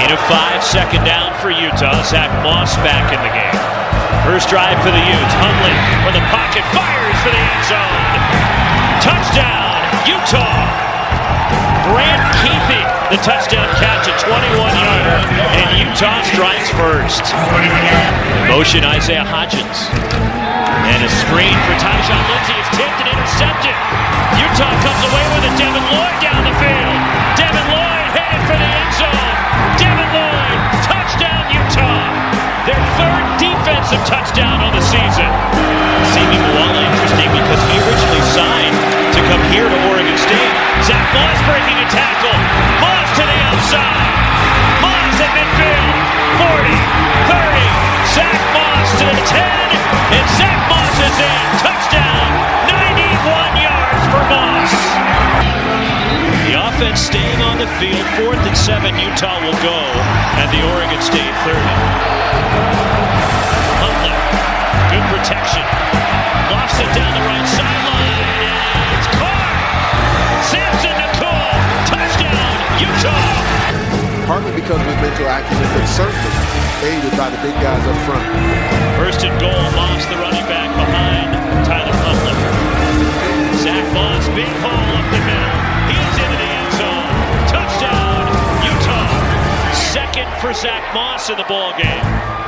Eight of five, second down for Utah. Zach Moss back in the game. First drive for the Utes. Huntley from the pocket fires for the end zone. Touchdown, Utah. Brant Kuithe, the touchdown catch at 21 yarder, and Utah strikes first. In motion, Isaiah Hodgins. And a screen for Tyjon Lindsey is tipped and intercepted. Defensive touchdown on the season. Simi Moala interesting because he originally signed to come here to Oregon State. Zach Moss breaking a tackle. Moss to the outside. Moss at midfield. 40, 30. Zach Moss to the 10. And Zach Moss is in. Touchdown. 91 yards for Moss. The offense staying on the field. Fourth and seven. Utah will go at the Oregon State 30. Partly because of his mental acumen, but certainly aided by the big guys up front. First and goal, Moss, the running back, behind Tyler Huntley. Zach Moss, big hole up the middle. He's into the end zone. Touchdown, Utah. Second for Zach Moss in the ball game.